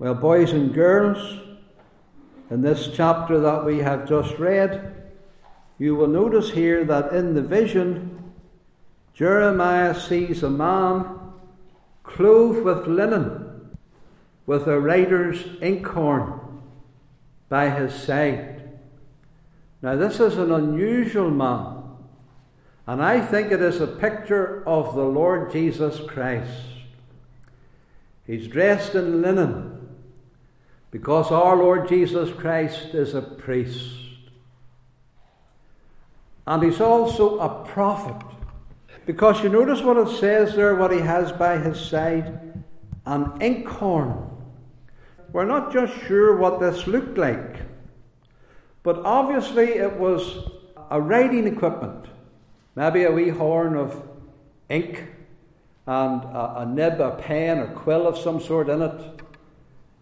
Well, boys and girls, in this chapter that we have just read, you will notice here that in the vision, Jeremiah sees a man clothed with linen, with a writer's inkhorn by his side. Now, this is an unusual man, and I think it is a picture of the Lord Jesus Christ. He's dressed in linen because our Lord Jesus Christ is a priest. And he's also a prophet. Because you notice what it says there, what he has by his side an inkhorn. We're not just sure what this looked like, but obviously it was a writing equipment. Maybe a wee horn of ink and a, a nib, a pen, or quill of some sort in it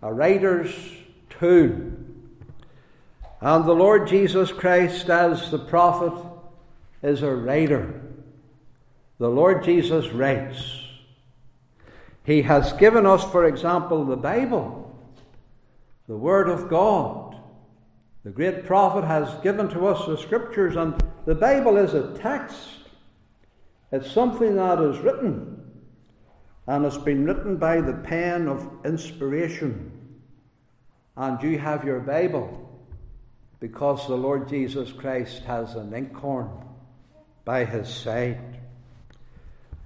a writer's tool. And the Lord Jesus Christ, as the prophet, is a writer. The Lord Jesus writes. He has given us, for example, the Bible, the Word of God. The great prophet has given to us the Scriptures, and the Bible is a text. It's something that is written and it's been written by the pen of inspiration. And you have your Bible because the Lord Jesus Christ has an inkhorn by his side.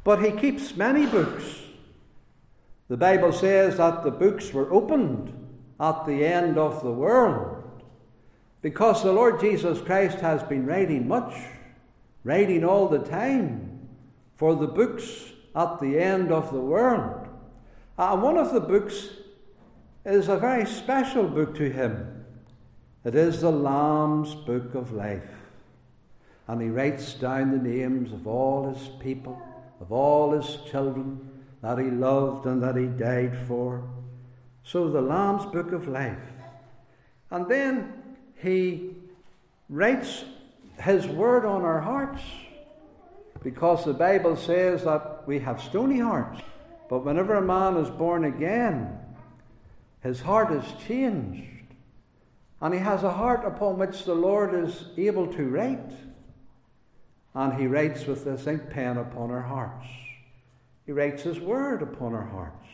But he keeps many books. The Bible says that the books were opened at the end of the world because the Lord Jesus Christ has been writing much, writing all the time for the books at the end of the world. And one of the books is a very special book to him. It is the Lamb's Book of Life. And he writes down the names of all his people, of all his children that he loved and that he died for. So, the Lamb's Book of Life. And then he writes his word on our hearts. Because the Bible says that we have stony hearts. But whenever a man is born again, his heart is changed. And he has a heart upon which the Lord is able to write. And he writes with this ink pen upon our hearts. He writes his word upon our hearts.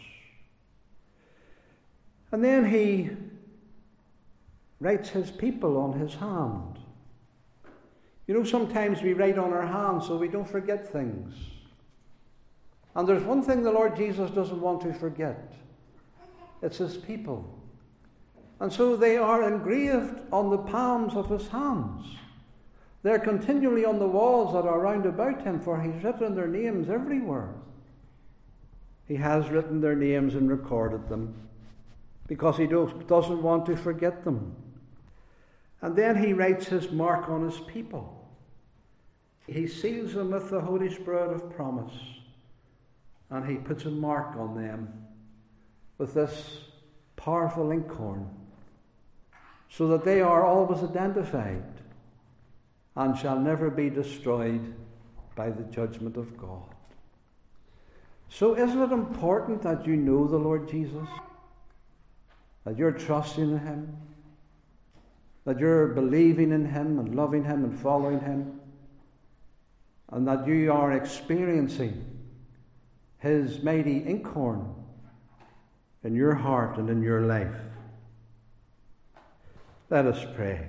And then he writes his people on his hand. You know, sometimes we write on our hands so we don't forget things. And there's one thing the Lord Jesus doesn't want to forget it's his people. And so they are engraved on the palms of his hands. They're continually on the walls that are round about him, for he's written their names everywhere. He has written their names and recorded them because he doesn't want to forget them. And then he writes his mark on his people. He seals them with the Holy Spirit of promise, and he puts a mark on them with this powerful inkhorn, so that they are always identified and shall never be destroyed by the judgment of God. So, isn't it important that you know the Lord Jesus? That you're trusting in Him? That you're believing in Him and loving Him and following Him? And that you are experiencing His mighty inkhorn in your heart and in your life. Let us pray.